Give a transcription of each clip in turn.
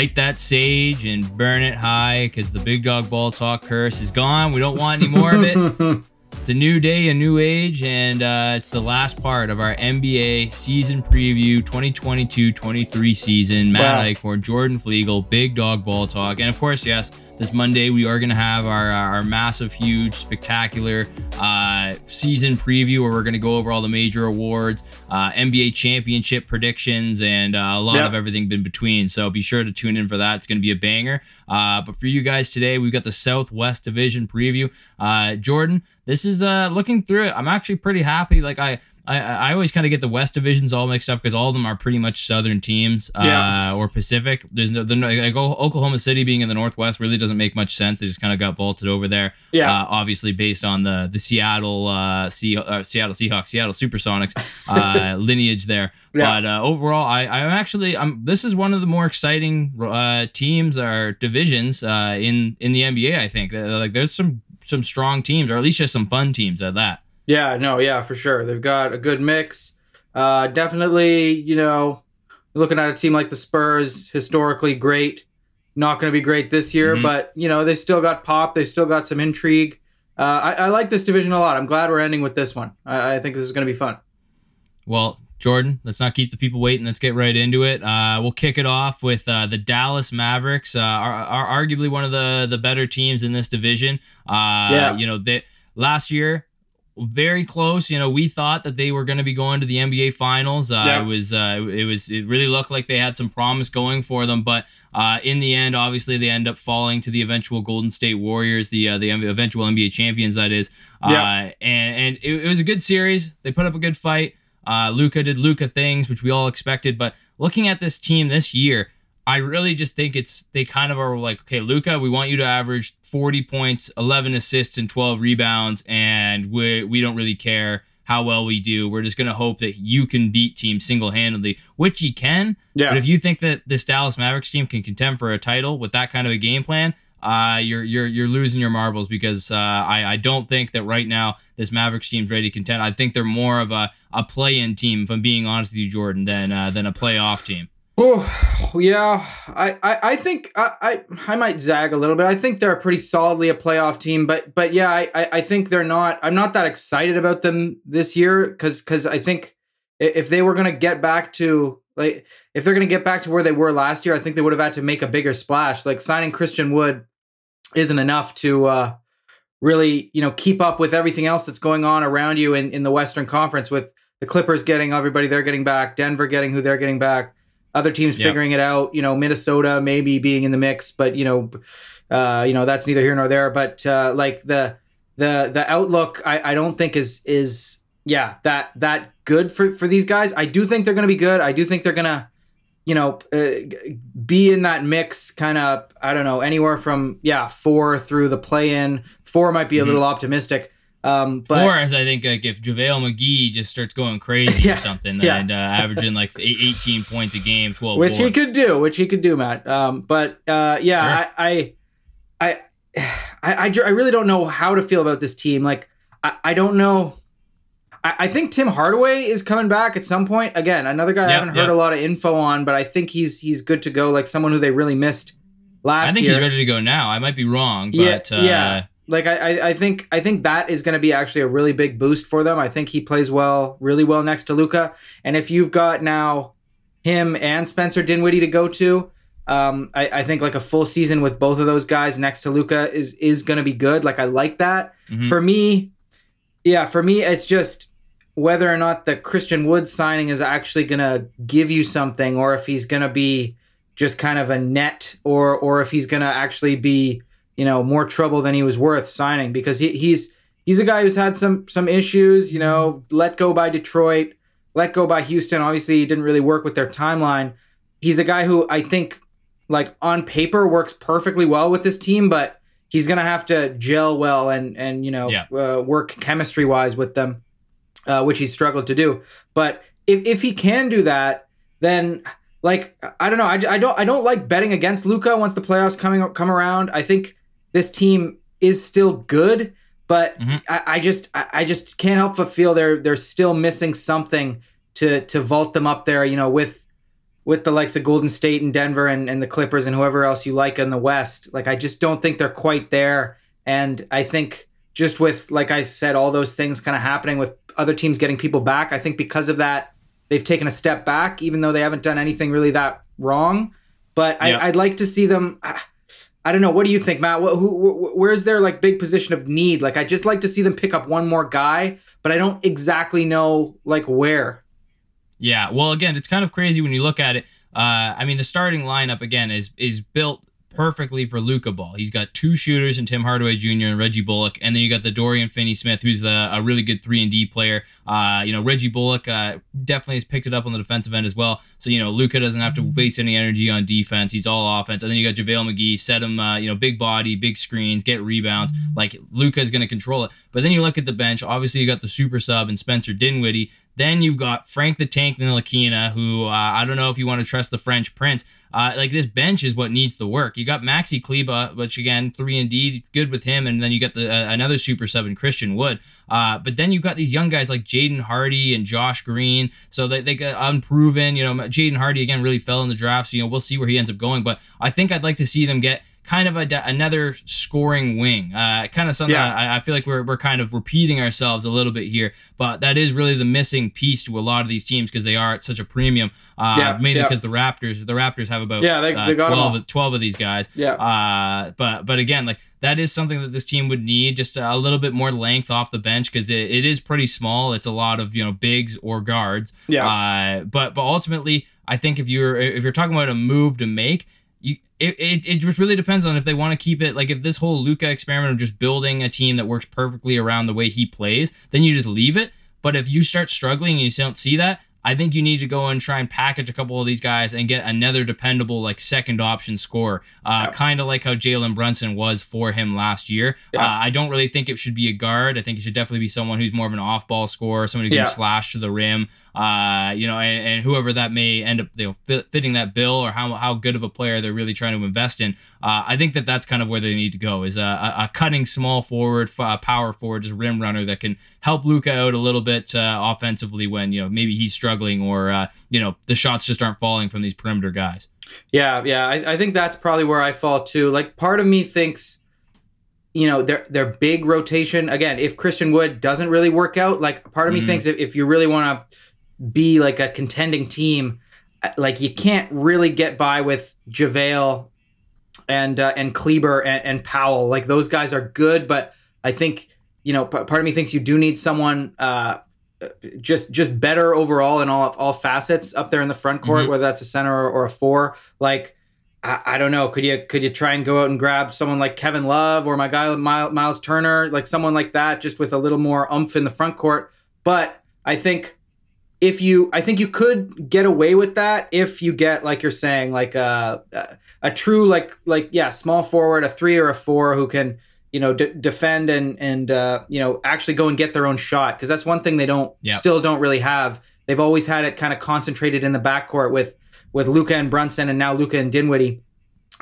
light that sage and burn it high because the big dog ball talk curse is gone. We don't want any more of it. A new day, a new age, and uh, it's the last part of our NBA season preview 2022 23 season. Matt Wow. Eichhorn, Jordan Flegel, Big Dog Ball Talk. And of course, yes, this Monday we are going to have our, our massive, huge, spectacular uh, season preview where we're going to go over all the major awards, uh, NBA championship predictions, and uh, a lot Yeah. of everything in between. So be sure to tune in for that. It's going to be a banger. Uh, but for you guys today, we've got the Southwest Division preview. Uh, Jordan, this is uh, looking through it. I'm actually pretty happy. Like I. I, I always kind of get the West divisions all mixed up because all of them are pretty much Southern teams uh, Yeah. or Pacific. There's no, the, like Oklahoma City being in the Northwest really doesn't make much sense. They just kind of got vaulted over there. Yeah. Uh, obviously based on the the Seattle uh, Se- uh, Seattle Seahawks, Seattle SuperSonics uh, lineage there. Yeah. But uh, overall, I I'm actually I'm this is one of the more exciting uh, teams or divisions uh, in in the NBA. I think Uh, like there's some some strong teams or at least just some fun teams at that. Yeah, no, yeah, for sure. They've got a good mix. Uh, definitely, you know, looking at a team like the Spurs, historically great. Not going to be great this year, Mhm. but you know they still got pop. They still got some intrigue. Uh, I, I like this division a lot. I'm glad we're ending with this one. I, I think this is going to be fun. Well, Jordan, let's not keep the people waiting. Let's get right into it. Uh, we'll kick it off with uh, the Dallas Mavericks, uh, are, are arguably one of the the better teams in this division. Uh, Yeah. You know, they, last year, very close. You know, we thought that they were going to be going to the NBA Finals. Uh, Yeah. It was, uh, it was, it really looked like they had some promise going for them, but uh, in the end, obviously, they end up falling to the eventual Golden State Warriors, the uh, the eventual NBA champions. That is, uh, Yeah. and and it, it was a good series. They put up a good fight. Uh, Luka did Luka things, which we all expected. But looking at this team this year, I really just think it's they kind of are like, okay, Luka, we want you to average 40 points, 11 assists, and 12 rebounds, and we we don't really care how well we do. We're just gonna hope that you can beat teams single handedly, which you can. Yeah. But if you think that this Dallas Mavericks team can contend for a title with that kind of a game plan, uh, you're you're you're losing your marbles because uh, I I don't think that right now this Mavericks team's ready to contend. I think they're more of a, a play-in team, if I'm being honest with you, Jordan, than uh, than a playoff team. Oh, yeah. I, I, I think I, I I might zag a little bit. I think they're pretty solidly a playoff team, but but yeah, I, I, I think they're not. I'm not that excited about them this year because because I think if they were gonna get back to like if they're gonna get back to where they were last year, I think they would have had to make a bigger splash. Like signing Christian Wood isn't enough to uh, really you know keep up with everything else that's going on around you in in the Western Conference with the Clippers getting everybody they're getting back, Denver getting who they're getting back other teams Yep. figuring it out. You know, Minnesota maybe being in the mix, but you know, uh, you know that's neither here nor there. But uh, like the the the outlook, I, I don't think is is yeah that that good for for these guys. I do think they're going to be good. I do think they're going to you know uh, be in that mix kind of i don't know anywhere from yeah four through the play in four might be a Mhm. little optimistic um but Or as I think like if JaVale McGee just starts going crazy Yeah, or something yeah. and uh, averaging like 18 points a game, 12 which he could do, which he could do, Matt. Um, but uh, yeah, Sure. I, I, I, I, I, I really don't know how to feel about this team. Like, I, I don't know. I, I think Tim Hardaway is coming back at some point. Again, another guy I haven't heard yep. a lot of info on, but I think he's he's good to go. Like someone who they really missed last year. I think year. he's ready to go now. I might be wrong, Yeah, but uh, yeah. like I, I, think I think that is going to be actually a really big boost for them. I think he plays well, really well next to Luka. And if you've got now him and Spencer Dinwiddie to go to, um, I, I think like a full season with both of those guys next to Luka is is going to be good. Like I like that. Mhm. For me, yeah, for me it's just whether or not the Christian Wood signing is actually going to give you something, or if he's going to be just kind of a net, or or if he's going to actually be you know more trouble than he was worth signing because he, he's he's a guy who's had some some issues. You know, let go by Detroit, let go by Houston. Obviously, he didn't really work with their timeline. He's a guy who I think, like on paper, works perfectly well with this team, but he's gonna have to gel well and and you know Yeah. uh, work chemistry wise with them, uh, which he struggled to do. But if if he can do that, then like I don't know, I, I don't I don't like betting against Luka once the playoffs coming come around. I think this team is still good, but Mhm. I, I just I, I just can't help but feel they're they're still missing something to to vault them up there. You know, with with the likes of Golden State and Denver and, and the Clippers and whoever else you like in the West. Like I just don't think they're quite there. And I think just with like I said, all those things kind of happening with other teams getting people back, I think because of that, they've taken a step back, even though they haven't done anything really that wrong. But I, I'd like to see them. I don't know. What do you think, Matt? Who, who, where's their like big position of need? Like, I just like to see them pick up one more guy, but I don't exactly know like where. Yeah. Well, again, it's kind of crazy when you look at it. Uh, I mean, the starting lineup again is is built perfectly for Luka Ball. He's got two shooters in Tim Hardaway Jr. and Reggie Bullock, and then you got the Dorian Finney-Smith, who's the, a really good three and D player. Uh, you know, Reggie Bullock uh, definitely has picked it up on the defensive end as well. So you know, Luka doesn't have to waste any energy on defense. He's all offense, and then you got JaVale McGee, set him, uh, you know, big body, big screens, get rebounds. Like Luka is going to control it. But then you look at the bench. Obviously, you got the super sub and Spencer Dinwiddie. Then you've got Frank the Tank Ntilikina, who uh, I don't know if you want to trust the French Prince. Uh, like this bench is what needs the work. You got Maxi Kleber, which again three and D, good with him, and then you got the uh, another super sub in Christian Wood. Uh, but then you've got these young guys like Jaden Hardy and Josh Green, so they they get unproven. You know, Jaden Hardy again really fell in the draft, so you know we'll see where he ends up going. But I think I'd like to see them get kind of a, another scoring wing. Uh, kind of something yeah. I, I, feel like we're, we're kind of repeating ourselves a little bit here, but that is really the missing piece to a lot of these teams because they are at such a premium. Uh, yeah, mainly because yeah. the Raptors, the Raptors have about yeah, they, uh, they 12, 12, of these guys. Yeah. Uh, but but again, like that is something that this team would need just a little bit more length off the bench because it, it is pretty small. It's a lot of you know bigs or guards. Yeah. Uh, but but ultimately, I think if you're if you're talking about a move to make it, it, it just really depends on if they want to keep it like if this whole Luka experiment of just building a team that works perfectly around the way he plays, then you just leave it. But if you start struggling and you don't see that, I think you need to go and try and package a couple of these guys and get another dependable like second option scorer, uh, yeah. kind of like how Jalen Brunson was for him last year. Yeah. Uh, I don't really think it should be a guard. I think it should definitely be someone who's more of an off ball scorer, someone who can yeah. slash to the rim. Uh, you know, and, and, whoever that may end up you know, fit, fitting that bill or how, how good of a player they're really trying to invest in. Uh, I think that that's kind of where they need to go is a, a, cutting small forward, power forward, just rim runner that can help Luka out a little bit uh, offensively when you know maybe he's struggling or uh, you know the shots just aren't falling from these perimeter guys. Yeah, yeah, I, I think that's probably where I fall too. Like part of me thinks you know their their big rotation again if christian wood doesn't really work out like part of me mm-hmm. thinks if, if you really want to be like a contending team, like you can't really get by with JaVale and uh, and Kleber and, and, Powell. Like those guys are good, but I think you know p- part of me thinks you do need someone uh, just just better overall in all all facets up there in the front court, mm-hmm. whether that's a center or, or a four. Like I, I, don't know, could you could you try and go out and grab someone like Kevin Love or my guy Myles Turner, like someone like that, just with a little more umph in the front court? But I think if you i think you could get away with that if you get like you're saying like a a, true like like yeah small forward a three or a four who can you know d- defend and and uh, you know actually go and get their own shot because that's one thing they don't yep. still don't really have they've always had it kind of concentrated in the backcourt with with Luka and Brunson and now Luka and Dinwiddie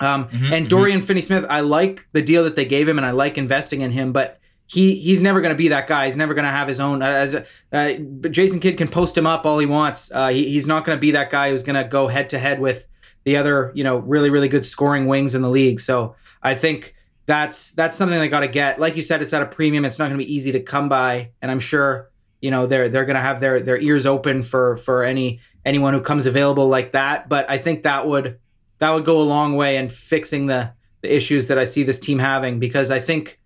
um, mm-hmm, and Dorian mm-hmm. Finney-Smith I like the deal that they gave him and I like investing in him but he he's never going to be that guy. He's never going to have his own. Uh, as uh, Jason Kidd can post him up all he wants. Uh, he, he's not going to be that guy who's going to go head to head with the other you know really really good scoring wings in the league. So I think that's that's something they got to get. Like you said, it's at a premium. It's not going to be easy to come by, and I'm sure you know they're they're going to have their their ears open for for any anyone who comes available like that. But I think that would that would go a long way in fixing the the issues that I see this team having because I think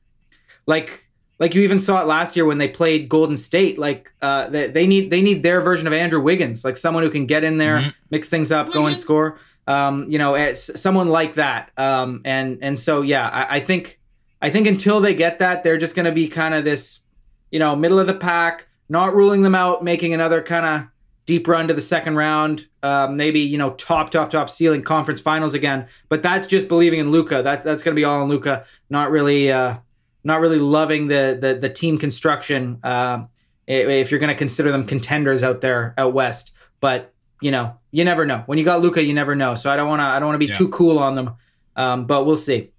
like like you even saw it last year when they played Golden State. Like uh, they, they need they need their version of Andrew Wiggins, like someone who can get in there, mm-hmm. mix things up, Wiggins. go and score. Um, you know, it's someone like that. Um, and and so yeah, I, I think I think until they get that, they're just going to be kind of this, you know, middle of the pack, not ruling them out, making another kind of deep run to the second round, um, maybe you know top top top ceiling conference finals again. But that's just believing in Luka. That that's going to be all in Luka. not really. Uh, not really loving the the, the team construction. Uh, if you're going to consider them contenders out there out west, but you know, you never know. When you got Luka, you never know. So I don't want to I don't want to be yeah. too cool on them, um, but we'll see.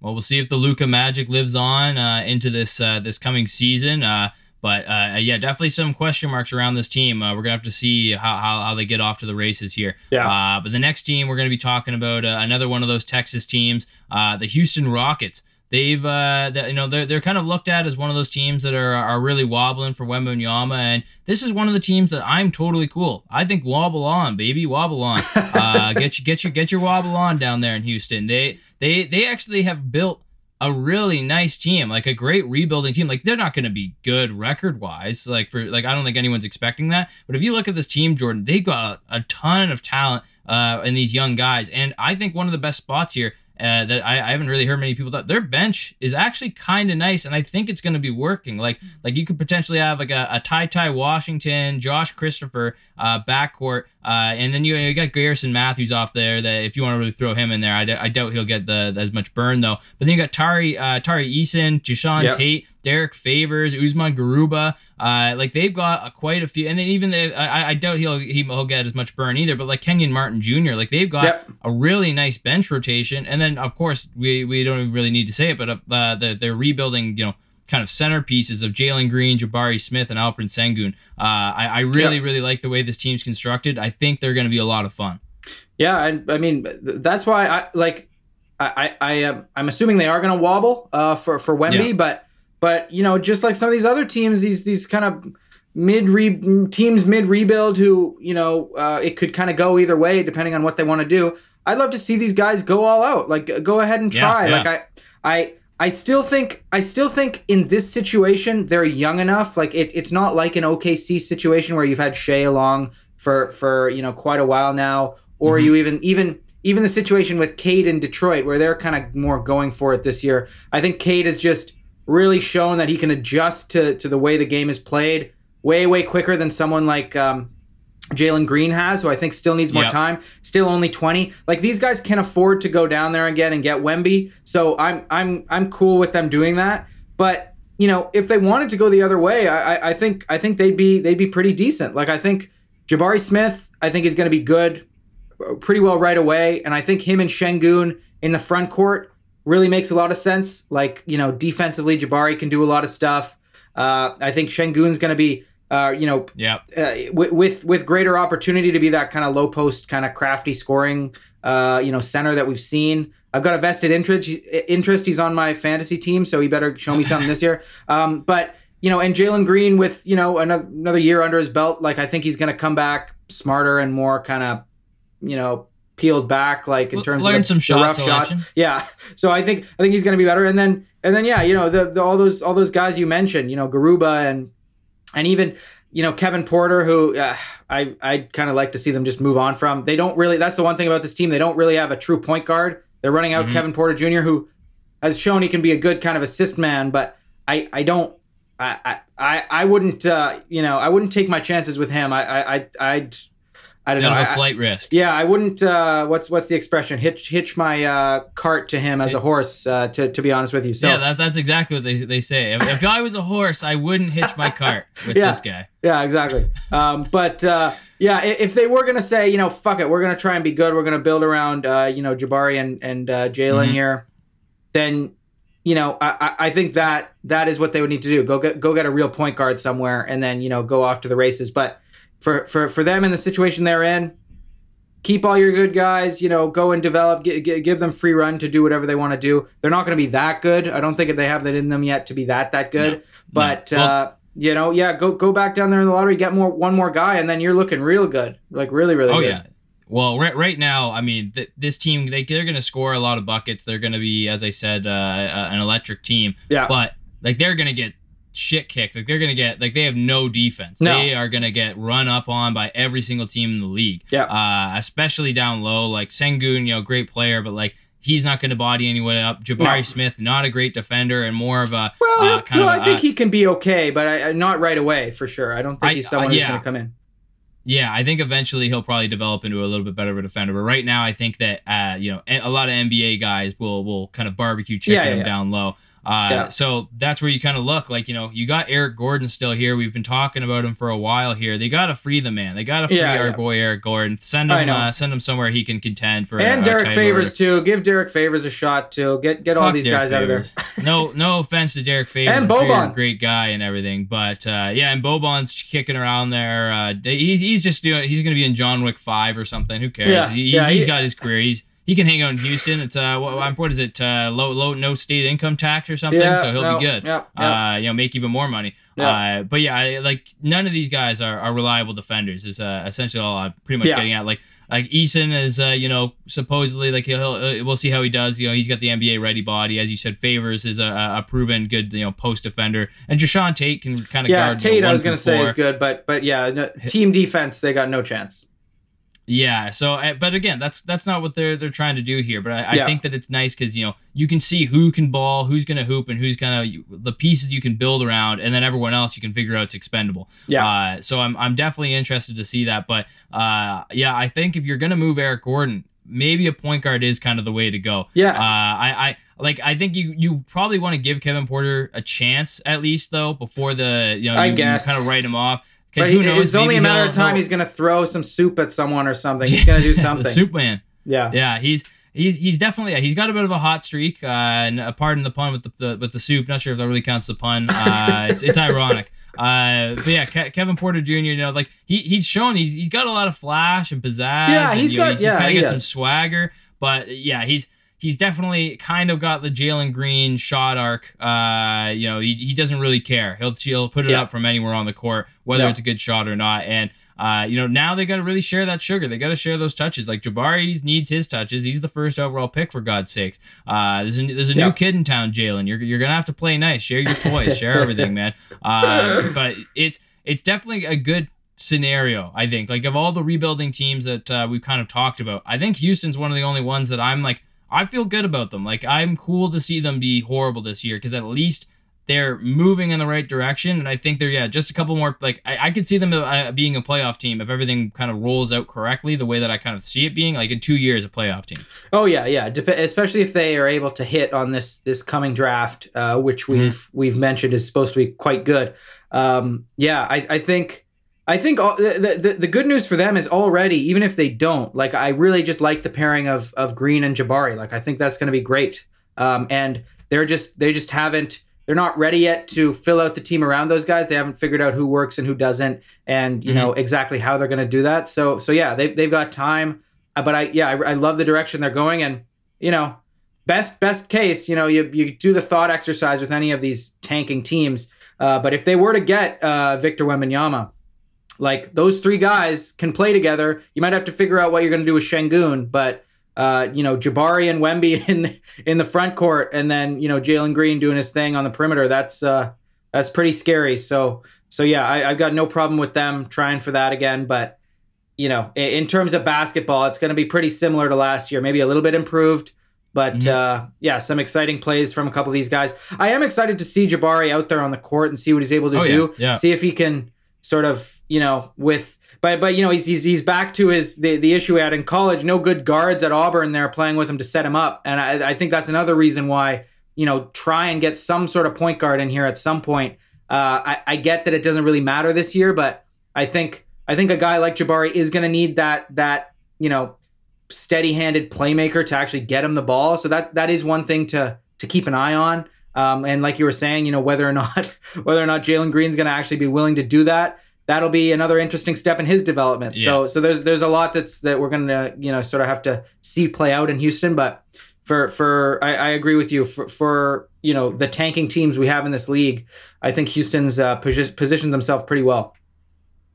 Well, we'll see if the Luka magic lives on uh, into this uh, this coming season. Uh, But uh, yeah, definitely some question marks around this team. Uh, we're gonna have to see how, how, how they get off to the races here. Yeah. Uh, but the next team we're gonna be talking about uh, another one of those Texas teams, uh, the Houston Rockets. They've uh, that, you know they're, they're kind of looked at as one of those teams that are are really wobbling for Wembanyama, and this is one of the teams that I'm totally cool. I think wobble on, baby, wobble on. Uh, get you get your get your wobble on down there in Houston. They they they actually have built a really nice team, like a great rebuilding team. Like they're not going to be good record wise, like for like I don't think anyone's expecting that. But if you look at this team, Jordan, they got a, a ton of talent uh, in these young guys, and I think one of the best spots here. Uh, that I, I haven't really heard many people that their bench is actually kind of nice, and I think it's going to be working. Like like you could potentially have like a, a Ty Ty Washington, Josh Christopher uh, backcourt, uh, and then you, you got Garrison Matthews off there. That if you want to really throw him in there, I, d- I doubt he'll get the as much burn though. But then you got Tari uh, Tari Eason, Jae'Sean Yep. Tate, Derrick Favors, Usman Garuba. Uh, like they've got a, quite a few, and then even the, I, I doubt he'll he, he'll get as much burn either. But like Kenyon Martin Jr., like they've got Yep. a really nice bench rotation, and then of course we we don't even really need to say it, but uh, the, they're rebuilding, you know. Kind of centerpieces of Jalen Green, Jabari Smith, and Alperen Sengun. Uh, I, I really, really like the way this team's constructed. I think they're going to be a lot of fun. Yeah, and I mean that's why I like I I, I am I'm assuming they are going to wobble uh, for for Wemby, Yeah. but but you know just like some of these other teams, these these kind of mid re teams mid rebuild who you know uh, it could kind of go either way depending on what they want to do. I'd love to see these guys go all out, like go ahead and try. yeah. Like I I. I still think I still think in this situation they're young enough. Like it's it's not like an OKC situation where you've had Shai along for for you know quite a while now, or Mhm. you even even even the situation with Cade in Detroit where they're kind of more going for it this year. I think Cade is just really shown that he can adjust to to the way the game is played way way quicker than someone like um, Jalen Green has, who I think still needs more Yep. time. Still only twenty. Like these guys can afford to go down there again and get Wemby. So I'm I'm I'm cool with them doing that. But you know, if they wanted to go the other way, I I, think I think they'd be they'd be pretty decent. Like I think Jabari Smith, I think is going to be good, pretty well right away. And I think him and Sengun in the front court really makes a lot of sense. Like you know, defensively, Jabari can do a lot of stuff. Uh, I think Sengun's going to be. Uh, you know, yeah, uh, with, with with greater opportunity to be that kind of low post, kind of crafty scoring, uh, you know, center that we've seen. I've got a vested interest. Interest. He's on my fantasy team, so he better show me something this year. Um, but you know, and Jalen Green with you know another, another year under his belt, like I think he's going to come back smarter and more kind of, you know, peeled back, like in terms learn of the, some the shot rough selection. shots. Yeah. So I think I think he's going to be better. And then and then yeah, you know, the, the all those all those guys you mentioned, you know, Garuba and and even you know Kevin Porter, who uh, I I kind of like to see them just move on from. They don't really. That's the one thing about this team. They don't really have a true point guard. They're running out Mhm. Kevin Porter Jr., who has shown he can be a good kind of assist man, but I I don't. I I I, wouldn't uh, you know I wouldn't take my chances with him. I I I I'd, I don't Bit know. of a I- I- flight risk. yeah, I wouldn't. Uh, what's what's the expression? Hitch hitch my uh, cart to him as a horse. Uh, to to be honest with you. So yeah, that, that's exactly what they, they say. If, if I was a horse, I wouldn't hitch my cart with Yeah. this guy. Yeah, exactly. Um, but uh, yeah, if they were gonna say, you know, fuck it, we're gonna try and be good, we're gonna build around, uh, you know, Jabari and and uh, Jalen Mhm. here, then you know, I, I I think that that is what they would need to do. Go get go get a real point guard somewhere, and then you know go off to the races. But for for for them in the situation they're in, keep all your good guys. You know, go and develop, gi- gi- give them free run to do whatever they want to do. They're not going to be that good. I don't think they have that in them yet to be that that good. But No. Well- uh, you know, yeah, go go back down there in the lottery, get more one more guy, and then you're looking real good, like really really Oh good. yeah. Well, right right now, I mean, th- this team they they're going to score a lot of buckets. They're going to be, as I said, uh, uh, an electric team. Yeah. But like they're going to get shit kicked. Like they're to get like they have no defense. No. They are going to get run up on by every single team in the league. Yeah. Uh, especially down low. Like Sengun, you know, great player, but like. He's not going to body anyone up. Jabari No. Smith, not a great defender, and more of a Well, uh, kind no, of. I think uh, he can be okay, but I, not right away for sure. I don't think I- he's someone uh, who's going to come in. Yeah, I think eventually he'll probably develop into a little bit better of a defender. But right now, I think that uh, you know a lot of NBA guys will will kind of barbecue chicken Yeah, yeah, him yeah. down low. Uh, Yeah. So that's where you kind of look like, you know, you got Eric Gordon still here. We've been talking about him for a while here. They got to free the man. They got to free Yeah, our yeah. boy Eric Gordon. Send him, uh, send him somewhere he can contend for. and a, Derrick Favors order. too. Give Derrick Favors a shot too. Get get all these Derek guys out of there. No, no offense to Derrick Favors. And I'm sure Boban. great guy and everything, but uh, yeah, and Boban's kicking around there. Uh, he's he's just doing. He's gonna be in John Wick Five or something. Who cares? Yeah, he, yeah, he's he- got his career. He's he can hang out in Houston. It's uh, what, what is it? Uh, low, low, no state income tax or something. Yeah, so he'll no, be good. yeah, yeah. Uh, you know, make even more money. Yeah. Uh, but yeah, I, like none of these guys are, are reliable defenders. Is uh, essentially all I'm pretty much Yeah. getting at. Like like Eason is, uh, you know, supposedly like he'll, he'll we'll see how he does. You know, he's got the NBA ready body, as you said. Favors is a, a proven good you know post defender, and Jae'Sean Tate can kind of Yeah, guard. Tate. you know, I was gonna say four. is good, but but yeah, no, team defense they got no chance. Yeah. So, uh, but again, that's that's not what they're they're trying to do here. But I, I Yeah. think that it's nice because you know you can see who can ball, who's gonna hoop, and who's gonna the pieces you can build around, and then everyone else you can figure out it's expendable. Yeah. Uh, so I'm I'm definitely interested to see that. But uh, yeah, I think if you're gonna move Eric Gordon, maybe a point guard is kind of the way to go. Yeah. Uh, I I. Like I think you you probably want to give Kevin Porter a chance at least though before the you know I you, guess. kind of write him off because he- who knows it's only a matter of time he'll- he's gonna throw some soup at someone or something. He's gonna do the something. soup man Yeah. yeah, he's he's he's definitely he's got a bit of a hot streak. Uh, and uh, pardon the pun with the, the with the soup. Not sure if that really counts the pun. Uh, it's it's ironic. Uh, but yeah, Ke- Kevin Porter Jr. You know, like he he's shown he's he's got a lot of flash and pizzazz. Yeah, and, he's you know, got- he's, yeah, he's got some swagger. But yeah, he's he's definitely kind of got the Jalen Green shot arc. Uh, you know, he, he doesn't really care. He'll he'll put it Yeah. up from anywhere on the court, whether Yeah. it's a good shot or not. And uh, you know, now they got to really share that sugar. They got to share those touches. Like Jabari needs his touches. He's the first overall pick for God's sake. Uh, there's a there's a Yeah. new kid in town, Jalen. You're you're gonna have to play nice. Share your toys. share everything, man. Uh, but it's it's definitely a good scenario. I think like of all the rebuilding teams that uh, we've kind of talked about, I think Houston's one of the only ones that I'm like I feel good about them. Like I'm cool to see them be horrible this year because at least they're moving in the right direction, and I think they're yeah just a couple more. Like I, I could see them uh, being a playoff team if everything kind of rolls out correctly the way that I kind of see it being. Like in two years, a playoff team. Oh yeah, yeah. Dep- especially if they are able to hit on this this coming draft, uh, which we've we've mentioned is supposed to be quite good. Um, yeah, I, I think I think all, the, the the good news for them is already even if they don't like I really just like the pairing of of Green and Jabari. Like I think that's going to be great. Um, and they're just they just haven't they're not ready yet to fill out the team around those guys. They haven't figured out who works and who doesn't, and you know exactly how they're going to do that. So so yeah, they they've got time. Uh, But I yeah I, I love the direction they're going, and you know best best case you know you you do the thought exercise with any of these tanking teams. Uh, but if they were to get uh, Victor Wembanyama, like those three guys can play together. You might have to figure out what you're going to do with Sengun, but uh, you know Jabari and Wemby in the, in the front court, and then you know Jalen Green doing his thing on the perimeter. That's uh, that's pretty scary. So so yeah, I, I've got no problem with them trying for that again. But you know, in, in terms of basketball, it's going to be pretty similar to last year, maybe a little bit improved. But Mhm. uh, yeah, some exciting plays from a couple of these guys. I am excited to see Jabari out there on the court and see what he's able to Oh, yeah, do. yeah. See if he can sort of, you know, with but but you know he's he's, he's back to his the, the issue he had in college. No good guards at Auburn there playing with him to set him up, and I, I think that's another reason why you know try and get some sort of point guard in here at some point. Uh, I, I get that it doesn't really matter this year, but I think I think a guy like Jabari is going to need that that you know steady-handed playmaker to actually get him the ball. So that that is one thing to to keep an eye on. Um, and like you were saying, you know whether or not whether or not Jalen Green's going to actually be willing to do that, that'll be another interesting step in his development. So so there's there's a lot that's that we're going to you know sort of have to see play out in Houston, but. For, for I, I agree with you for, for you know the tanking teams we have in this league, I think Houston's uh, posi- positioned themselves pretty well.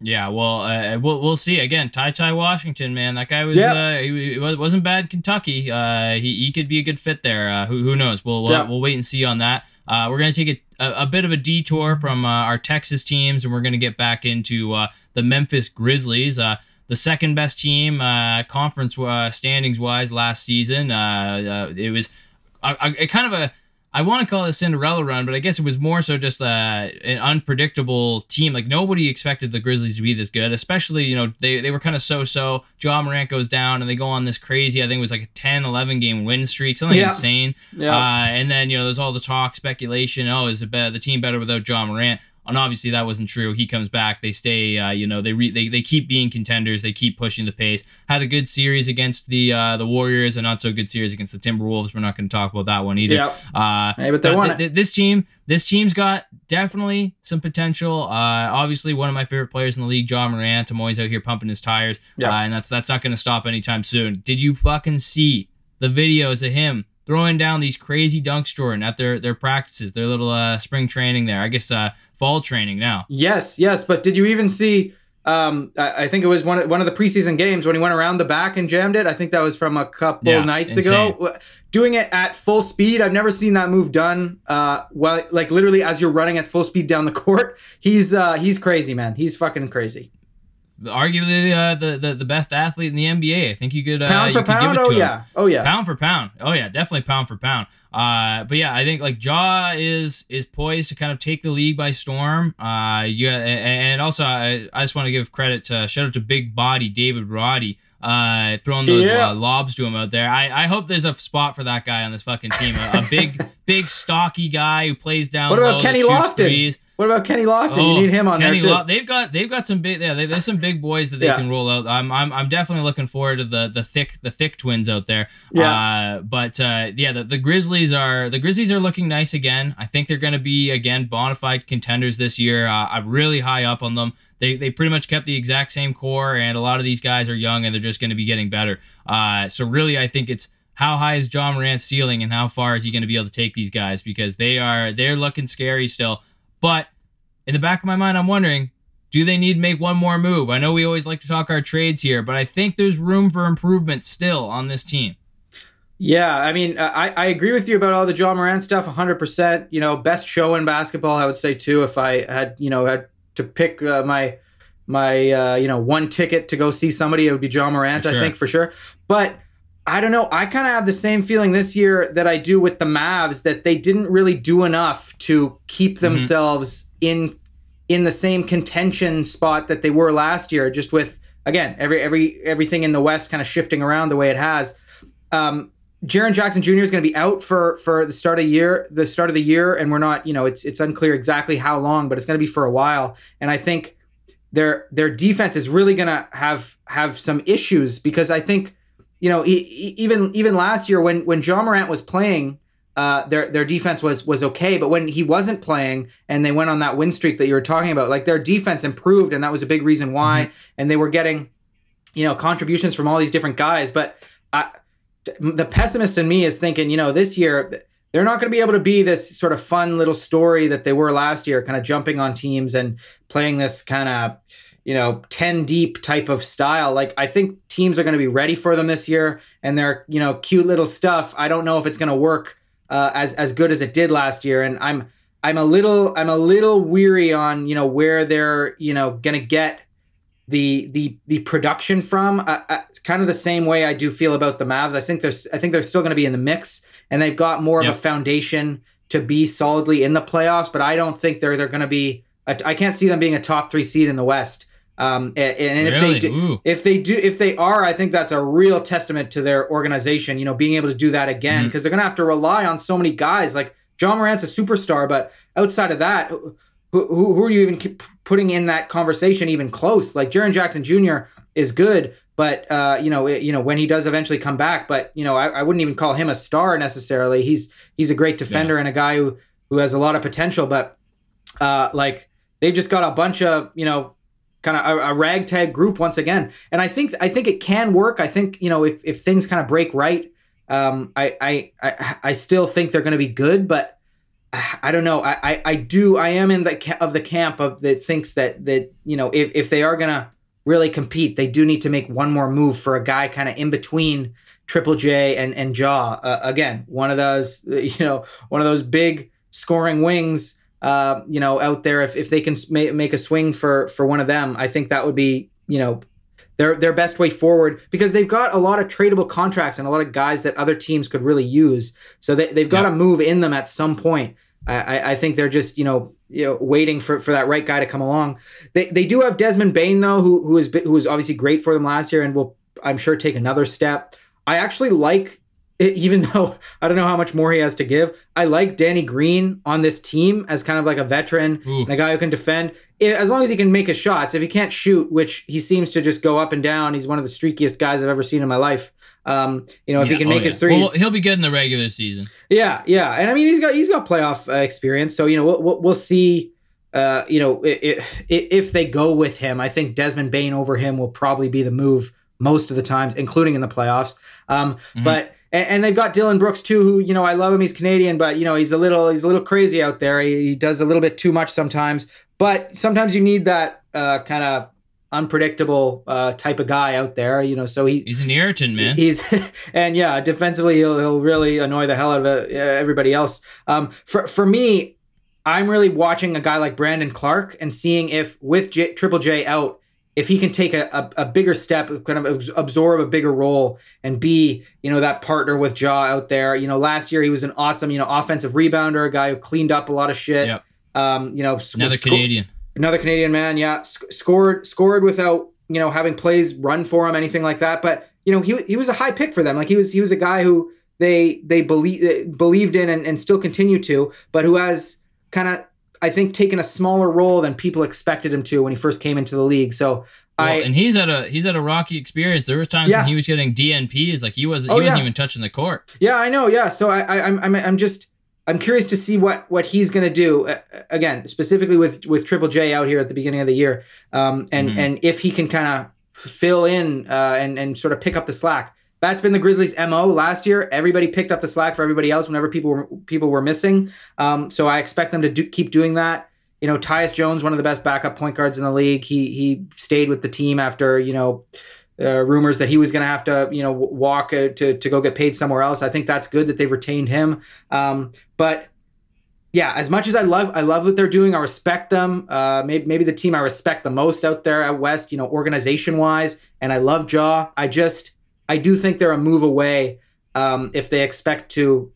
Yeah, well, uh, we'll we'll see again. Ty Ty Washington, man, that guy was Yeah. uh, he, he wasn't bad. Kentucky, uh, he, he could be a good fit there. Uh, who who knows? We'll we'll, Yeah. we'll wait and see on that. Uh, we're gonna take a, a, a bit of a detour from uh, our Texas teams, and we're gonna get back into uh, the Memphis Grizzlies. Uh, the second best team, uh, conference uh, standings wise, last season. Uh, uh, it was a, a, a kind of a I want to call it a Cinderella run, but I guess it was more so just uh, an unpredictable team. Like nobody expected the Grizzlies to be this good, especially, you know, they, they were kind of so-so. Ja Morant goes down and they go on this crazy, I think it was like a 10, 11 game win streak, something yeah. insane. Yeah. Uh, and then, you know, there's all the talk, speculation, oh, is it better, the team better without Ja Morant? And obviously that wasn't true. He comes back, they stay, uh, you know, they, re- they they keep being contenders, they keep pushing the pace. Had a good series against the uh, the Warriors, and not so good series against the Timberwolves. We're not going to talk about that one either. Yeah. Uh, hey, but they won th- th- this team, this team's got definitely some potential. Uh, obviously, one of my favorite players in the league, Ja Morant. I'm always out here pumping his tires, yeah. Uh, and that's that's not going to stop anytime soon. Did you fucking see the videos of him? Throwing down these crazy dunks, Jordan, at their their practices, their little uh, spring training there. I guess uh, fall training now. Yes, yes. But did you even see? Um, I, I think it was one of, one of the preseason games when he went around the back and jammed it. I think that was from a couple yeah, nights insane. ago. Doing it at full speed, I've never seen that move done. Uh, well, like literally as you're running at full speed down the court. He's uh, he's crazy, man. He's fucking crazy arguably uh, the, the the best athlete in the NBA. I think you could uh, pound for pound. oh yeah, him. oh yeah, pound for pound. Oh yeah, definitely pound for pound. Uh, but yeah, I think like Ja is is poised to kind of take the league by storm. Uh, yeah, and also I, I just want to give credit to shout out to big body David Roddy. Uh, throwing those yeah. uh, lobs to him out there. I, I hope there's a spot for that guy on this fucking team. A, a big, big, stocky guy who plays down. What about Kenny Lofton? Threes. What about Kenny Lofton? Oh, you need him on Kenny there too. Lo- they've got they've got some big yeah. They, there's some big boys that they yeah. can roll out. I'm, I'm I'm definitely looking forward to the the thick the thick twins out there. Yeah. Uh, but uh, yeah, the, the Grizzlies are the Grizzlies are looking nice again. I think they're going to be again bona fide contenders this year. Uh, I'm really high up on them. They they pretty much kept the exact same core, and a lot of these guys are young and they're just going to be getting better. Uh, so really, I think it's how high is Ja Morant's ceiling and how far is he going to be able to take these guys because they are they're looking scary still. But in the back of my mind, I'm wondering, do they need to make one more move? I know we always like to talk our trades here, but I think there's room for improvement still on this team. Yeah, I mean, I, I agree with you about all the Ja Morant stuff 100%. You know, best show in basketball, I would say, too, if I had, you know, had to pick uh, my my uh, you know one ticket to go see somebody it would be Ja Morant sure. I think for sure but I don't know I kind of have the same feeling this year that I do with the Mavs that they didn't really do enough to keep mm-hmm. themselves in in the same contention spot that they were last year. Just with again every every everything in the West kind of shifting around the way it has. Um, Jaren Jackson Jr. is going to be out for for the start of the year, the start of the year, and we're not, you know, it's it's unclear exactly how long, but it's going to be for a while. And I think their their defense is really going to have have some issues because I think, you know, even even last year when when Ja Morant was playing, uh, their their defense was was okay, but when he wasn't playing and they went on that win streak that you were talking about, like their defense improved, and that was a big reason why. Mm-hmm. And they were getting, you know, contributions from all these different guys. But I, the pessimist in me is thinking, you know, this year they're not going to be able to be this sort of fun little story that they were last year, kind of jumping on teams and playing this kind of you know 10 deep type of style like i think teams are going to be ready for them this year and they're, you know cute little stuff i don't know if it's going to work uh, as as good as it did last year. And I'm I'm a little I'm a little weary on you know where they're you know gonna get the the the production from. Uh, uh, kind of the same way I do feel about the Mavs. I think there's I think they're still going to be in the mix, and they've got more yep. of a foundation to be solidly in the playoffs. But I don't think they're they're going to be. I can't see them being a top three seed in the West. Um, and, and if really? they do, Ooh. if they do, if they are, I think that's a real testament to their organization. You know, being able to do that again because mm-hmm. they're going to have to rely on so many guys. Like Ja Morant's a superstar, but outside of that, who, who, who are you even putting in that conversation even close? Like Jaren Jackson Jr. is good, but uh, you know, it, you know when he does eventually come back, but you know, I, I, wouldn't even call him a star necessarily. He's he's a great defender yeah. and a guy who who has a lot of potential, but uh, like they've just got a bunch of you know kind of a, a, ragtag group once again. And I think I think it can work. I think you know if if things kind of break right, um, I, I I I still think they're going to be good, but. I don't know. I, I, I do. I am in the of the camp of that thinks that that you know if, if they are gonna really compete, they do need to make one more move for a guy kind of in between Triple J and and Ja. Uh, again, one of those you know one of those big scoring wings uh, you know, out there, if, if they can make a swing for for one of them, I think that would be, you know, their their best way forward because they've got a lot of tradable contracts and a lot of guys that other teams could really use. So they, they've got to move in them at some point. I, I think they're just you know you know waiting for, for that right guy to come along. They they do have Desmond Bane though, who who is who was obviously great for them last year and will I'm sure take another step. I actually like even though I don't know how much more he has to give, I like Danny Green on this team as kind of like a veteran, Oof. a guy who can defend. As long as he can make his shots. If he can't shoot, which he seems to just go up and down, he's one of the streakiest guys I've ever seen in my life. Um, you know, if yeah, he can make oh, yeah. his threes, well, he'll be good in the regular season. Yeah, yeah, and I mean he's got he's got playoff uh, experience, so you know we'll, we'll see. Uh, you know, if, if they go with him, I think Desmond Bane over him will probably be the move most of the times, including in the playoffs. Um, mm-hmm. But and, and, they've got Dillon Brooks too, who you know I love him. He's Canadian, but you know he's a little he's a little crazy out there. He, he does a little bit too much sometimes. But sometimes you need that uh, kind of unpredictable uh, type of guy out there. You know, so he he's an irritant, man. He's and yeah, defensively he'll he'll really annoy the hell out of uh, everybody else. Um, for for me, I'm really watching a guy like Brandon Clarke and seeing if with J, Triple J out if he can take a, a, a, bigger step, kind of absorb a bigger role and be, you know, that partner with Ja out there. You know, last year he was an awesome, you know, offensive rebounder, a guy who cleaned up a lot of shit. Yep. Um, you know, another sco- Canadian, another Canadian man. Yeah, sc- scored scored without you know having plays run for him, anything like that. But you know, he he was a high pick for them. Like he was he was a guy who they they believe believed in and, and still continue to, but who has kind of I think taken a smaller role than people expected him to when he first came into the league. So well, I and he's at a he's at a rocky experience. There was times yeah. when he was getting DNPs, like he wasn't oh, he wasn't yeah. even touching the court. Yeah, I know. Yeah, so I, I I'm I'm I'm just I'm curious to see what what he's going to do uh, again, specifically with with Triple J out here at the beginning of the year, um, and mm-hmm. and if he can kind of fill in uh, and and sort of pick up the slack that's been the Grizzlies' mo last year. Everybody picked up the slack for everybody else whenever people were people were missing. Um, so I expect them to do, keep doing that. You know, Tyus Jones, one of the best backup point guards in the league. He he stayed with the team after you know uh, rumors that he was going to have to you know walk uh, to to go get paid somewhere else. I think that's good that they've retained him. Um, but yeah, as much as I love I love what they're doing, I respect them. Uh, maybe maybe the team I respect the most out there at West, you know, organization wise, and I love Ja. I just I do think they're a move away um, if they expect to,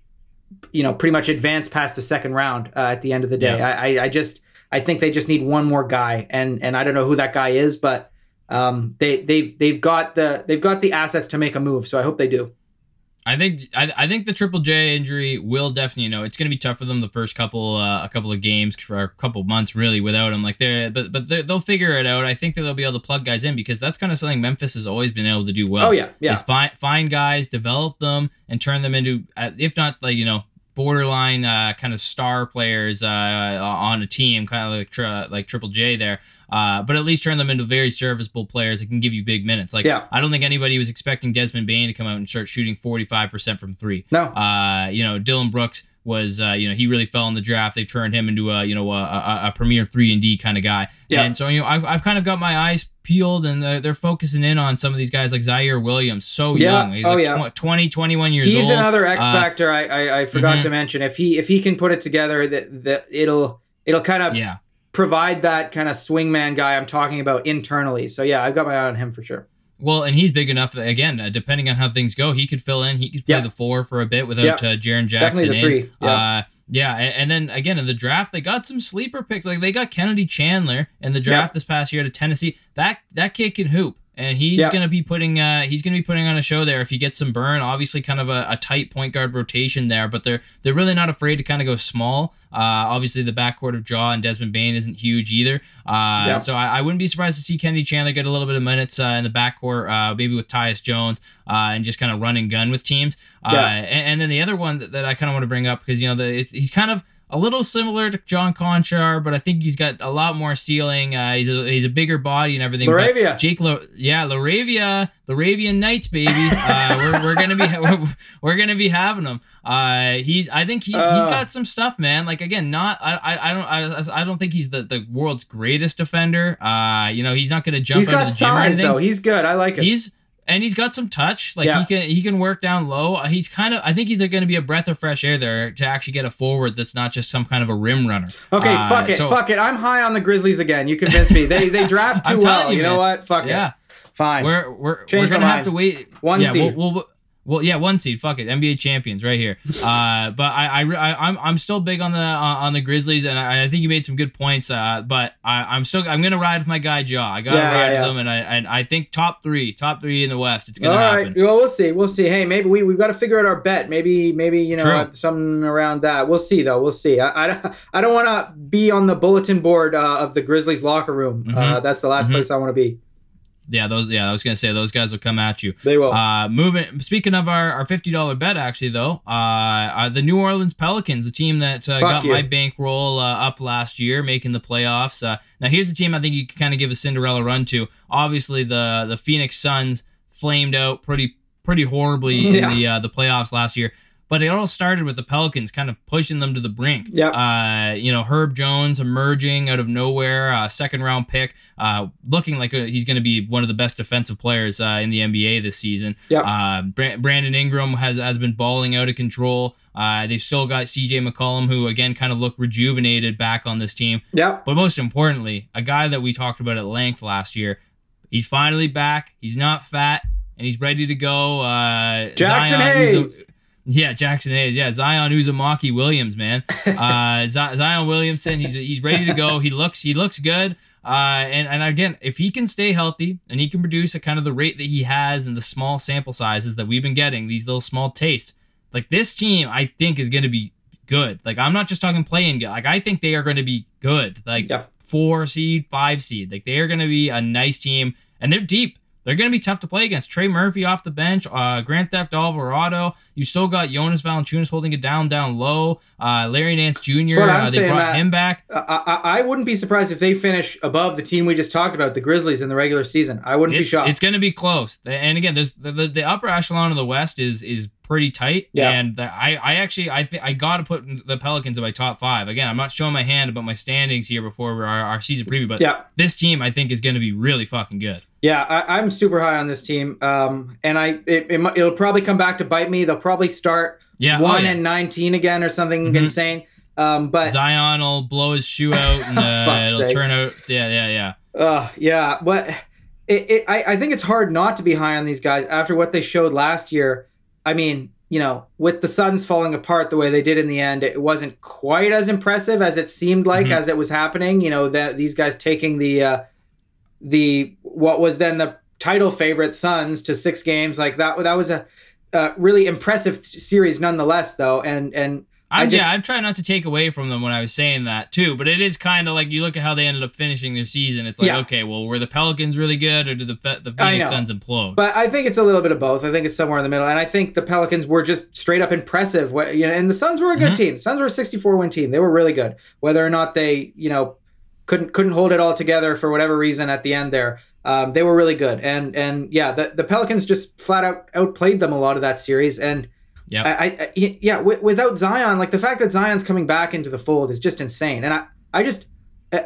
you know, pretty much advance past the second round uh, at the end of the day. Yeah. I, I just I think they just need one more guy, and and I don't know who that guy is, but um, they they've they've got the they've got the assets to make a move. So I hope they do. I think I, I think the Triple J injury will definitely you know it's going to be tough for them the first couple uh, a couple of games for a couple months really without him like they're but but they will figure it out. I think that they'll be able to plug guys in because that's kind of something Memphis has always been able to do well. Oh yeah, yeah. Is find find guys, develop them, and turn them into if not like you know borderline uh, kind of star players uh, on a team, kind of like tri- like Triple J there. Uh, but at least turn them into very serviceable players that can give you big minutes. Like yeah. I don't think anybody was expecting Desmond Bane to come out and start shooting forty five percent from three. No, uh, you know Dillon Brooks was uh, you know he really fell in the draft. They've turned him into a you know a, a, a premier three and D kind of guy. Yeah. And so you know I've, I've kind of got my eyes peeled and they're, they're focusing in on some of these guys like Ziaire Williams, so yeah. young. He's oh, like yeah. 20, 21 years He's old. He's another X uh, factor. Uh, I, I, I forgot mm-hmm. to mention if he if he can put it together that that it'll it'll kind of yeah. provide that kind of swingman guy I'm talking about internally. So yeah, I've got my eye on him for sure. Well, and he's big enough. Again, uh, depending on how things go, he could fill in. He could play yeah. the four for a bit without yeah. uh, Jaren Jackson. Definitely the three. Yeah. Uh, yeah, and, then again in the draft, they got some sleeper picks. Like they got Kennedy Chandler in the draft this past year to Tennessee. That that kid can hoop and he's yeah. gonna be putting uh he's gonna be putting on a show there if he gets some burn. Obviously, kind of a, a tight point guard rotation there, but they're they're really not afraid to kind of go small. Uh, obviously, the backcourt of Ja and Desmond Bane isn't huge either. Uh, yeah. so I, I, wouldn't be surprised to see Kennedy Chandler get a little bit of minutes uh, in the backcourt, uh, maybe with Tyus Jones, uh, and just kind of run and gun with teams. Uh, yeah. and, and, then the other one that, that I kind of want to bring up because you know the, he's kind of a little similar to John Konchar, but I think he's got a lot more ceiling. Uh, he's a he's a bigger body and everything. LaRavia, Jake, Lo- yeah, LaRavia, Laravian Knights, baby. Uh, we're, we're gonna be we're, we're, gonna be having him. Uh, he's I think he uh, he's got some stuff, man. Like again, not I I, I don't I, I don't think he's the, the world's greatest defender. Uh, you know, he's not gonna jump. He's got the size though. He's good. I like it. He's and he's got some touch. Like yeah. he can he can work down low. Uh, he's kind of I think he's going to be a breath of fresh air there to actually get a forward that's not just some kind of a rim runner. Okay, uh, fuck it, so, fuck it. I'm high on the Grizzlies again. You convinced me. They they draft too well. You, you know what? Fuck yeah. it. Fine. We're we're, Change we're gonna have to wait. One yeah, seed. We'll, we'll, well, yeah, one seed. Fuck it, NBA champions right here. Uh, but I, I, I, I'm, I'm still big on the uh, on the Grizzlies, and I, I think you made some good points. Uh, but I, I'm still, I'm gonna ride with my guy Ja. I gotta Yeah, ride yeah. with him, and I, and I think top three, top three in the West. It's gonna All happen. right. Well, we'll see. We'll see. Hey, maybe we we've got to figure out our bet. Maybe maybe you know True. something around that. We'll see though. We'll see. I I, I don't want to be on the bulletin board uh, of the Grizzlies locker room. Mm-hmm. Uh, that's the last place I want to be. Yeah, those. Yeah, I was gonna say those guys will come at you. They will. Uh, moving. Speaking of our, our fifty dollar bet, actually though, uh, uh, the New Orleans Pelicans, the team that uh, got you. my bankroll uh, up last year, making the playoffs. Uh, now here's the team I think you can kind of give a Cinderella run to. Obviously, the the Phoenix Suns flamed out pretty pretty horribly Yeah. in the uh, the playoffs last year. But it all started with the Pelicans kind of pushing them to the brink. Yeah. Uh, you know, Herb Jones emerging out of nowhere, uh, second round pick, uh, looking like uh he's going to be one of the best defensive players uh, in the NBA this season. Yeah. Uh, Bra- Brandon Ingram has, has been balling out of control. Uh, they've still got CJ McCollum, who again kind of looked rejuvenated back on this team. Yeah. But most importantly, a guy that we talked about at length last year, he's finally back. He's not fat, and he's ready to go. Uh, Jaxson Zion Hayes. Uzo- yeah, Jaxson Hayes. Yeah, Zion Uzumaki Williams, man. Uh, Zion Williamson. He's he's ready to go. He looks he looks good. Uh, and and again, if he can stay healthy and he can produce at kind of the rate that he has in the small sample sizes that we've been getting, these little small tastes, like this team, I think is going to be good. Like I'm not just talking playing good. Like I think they are going to be good. Like Yep. four seed, five seed. Like they are going to be a nice team, and they're deep. They're going to be tough to play against. Trey Murphy off the bench, uh, Grand Theft Alvarado. You still got Jonas Valanciunas holding it down, down low. Uh, Larry Nance Jr. Uh, they brought Matt. him back. I, I I wouldn't be surprised if they finish above the team we just talked about, the Grizzlies, in the regular season. I wouldn't be shocked. it's going to be close. And again, there's the, the, the upper echelon of the West is is pretty tight. Yeah. And the, I I actually I think I got to put the Pelicans in my top five. Again, I'm not showing my hand about my standings here before our, our season preview, but Yeah. this team I think is going to be really fucking good. Yeah, I, I'm super high on this team, um, and I it, it, will probably come back to bite me. They'll probably start Yeah, oh, one yeah. and nineteen again or something Mhm. insane. Um, but Zion will blow his shoe out and uh, it'll sake. turn out. Yeah, yeah, yeah. uh, yeah, but it, it, I, I think it's hard not to be high on these guys after what they showed last year. I mean, you know, with the Suns falling apart the way they did in the end, it wasn't quite as impressive as it seemed like Mhm. as it was happening. You know, that these guys taking the uh, the what was then the title favorite Suns to six games like that. That was a uh, really impressive series nonetheless, though, and and I I'm, just- yeah, I'm trying not to take away from them when I was saying that too, but it is kind of like you look at how they ended up finishing their season. It's like, Yeah. okay, well, were the Pelicans really good, or did the the I Phoenix. Suns implode? But I think it's a little bit of both. I think it's somewhere in the middle, and I think the Pelicans were just straight up impressive. You know, and the Suns were a good Mhm. team. Suns were a 64 win team. They were really good. Whether or not they, you know, couldn't couldn't hold it all together for whatever reason at the end there, um, they were really good. And and yeah, the the Pelicans just flat out outplayed them a lot of that series. And Yep. I, I, yeah, w- without Zion, like the fact that Zion's coming back into the fold is just insane. And I I just. Uh,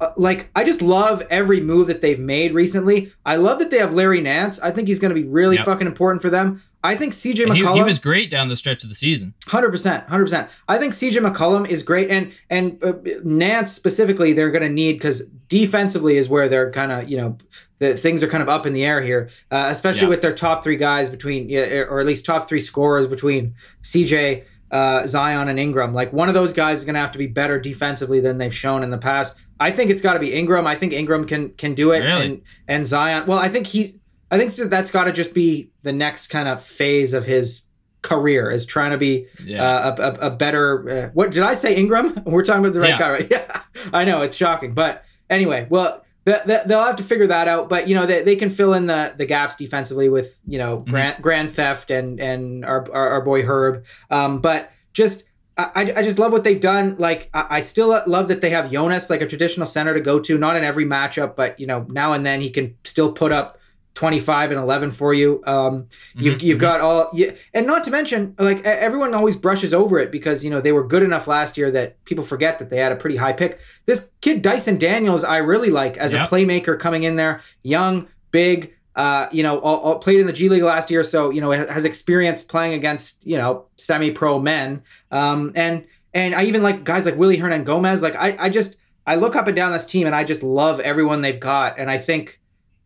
uh, like I just love every move that they've made recently. I love that they have Larry Nance. I think he's going to be really Yep. fucking important for them. I think CJ And he, McCollum, he was great down the stretch of the season. hundred percent, hundred percent. I think CJ McCollum is great, and and uh, Nance specifically, they're going to need because defensively is where they're kind of you know the things are kind of up in the air here, uh, especially Yeah. with their top three guys between or at least top three scorers between CJ. Uh, Zion and Ingram, like one of those guys is going to have to be better defensively than they've shown in the past. I think it's got to be Ingram. I think Ingram can can do it, Really? and and Zion. Well, I think he's. I think that that's got to just be the next kind of phase of his career is trying to be Yeah. uh, a, a, a better. Uh, what did I say? Ingram? We're talking about the right Yeah. guy, right? Yeah, I know it's shocking, but anyway, well, th- th- they'll have to figure that out. But you know, they, they can fill in the the gaps defensively with you know Mm-hmm. grand grand theft and and our our, our boy Herb. Um, but just. I, I just love what they've done. Like I, I still love that they have Jonas, like a traditional center to go to. Not in every matchup, but you know now and then he can still put up twenty five and eleven for you. Um, You've Mhm, you've got all, yeah, and not to mention, like everyone always brushes over it because you know they were good enough last year that people forget that they had a pretty high pick. This kid Dyson Daniels, I really like as Yep. a playmaker coming in there, young, big. Uh, you know, all, all played in the G League last year, so you know has experience playing against you know semi-pro men. Um, and and I even like guys like Willy Hernangomez. Like I, I just I look up and down this team and I just love everyone they've got, and I think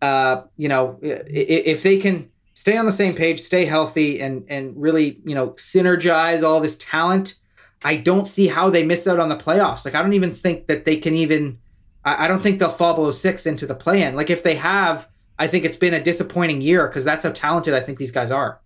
uh, you know, if they can stay on the same page, stay healthy, and and really, you know, synergize all this talent, I don't see how they miss out on the playoffs. Like I don't even think that they can even. I, I don't think they'll fall below six into the play-in. Like if they have, I think it's been a disappointing year because that's how talented I think these guys are.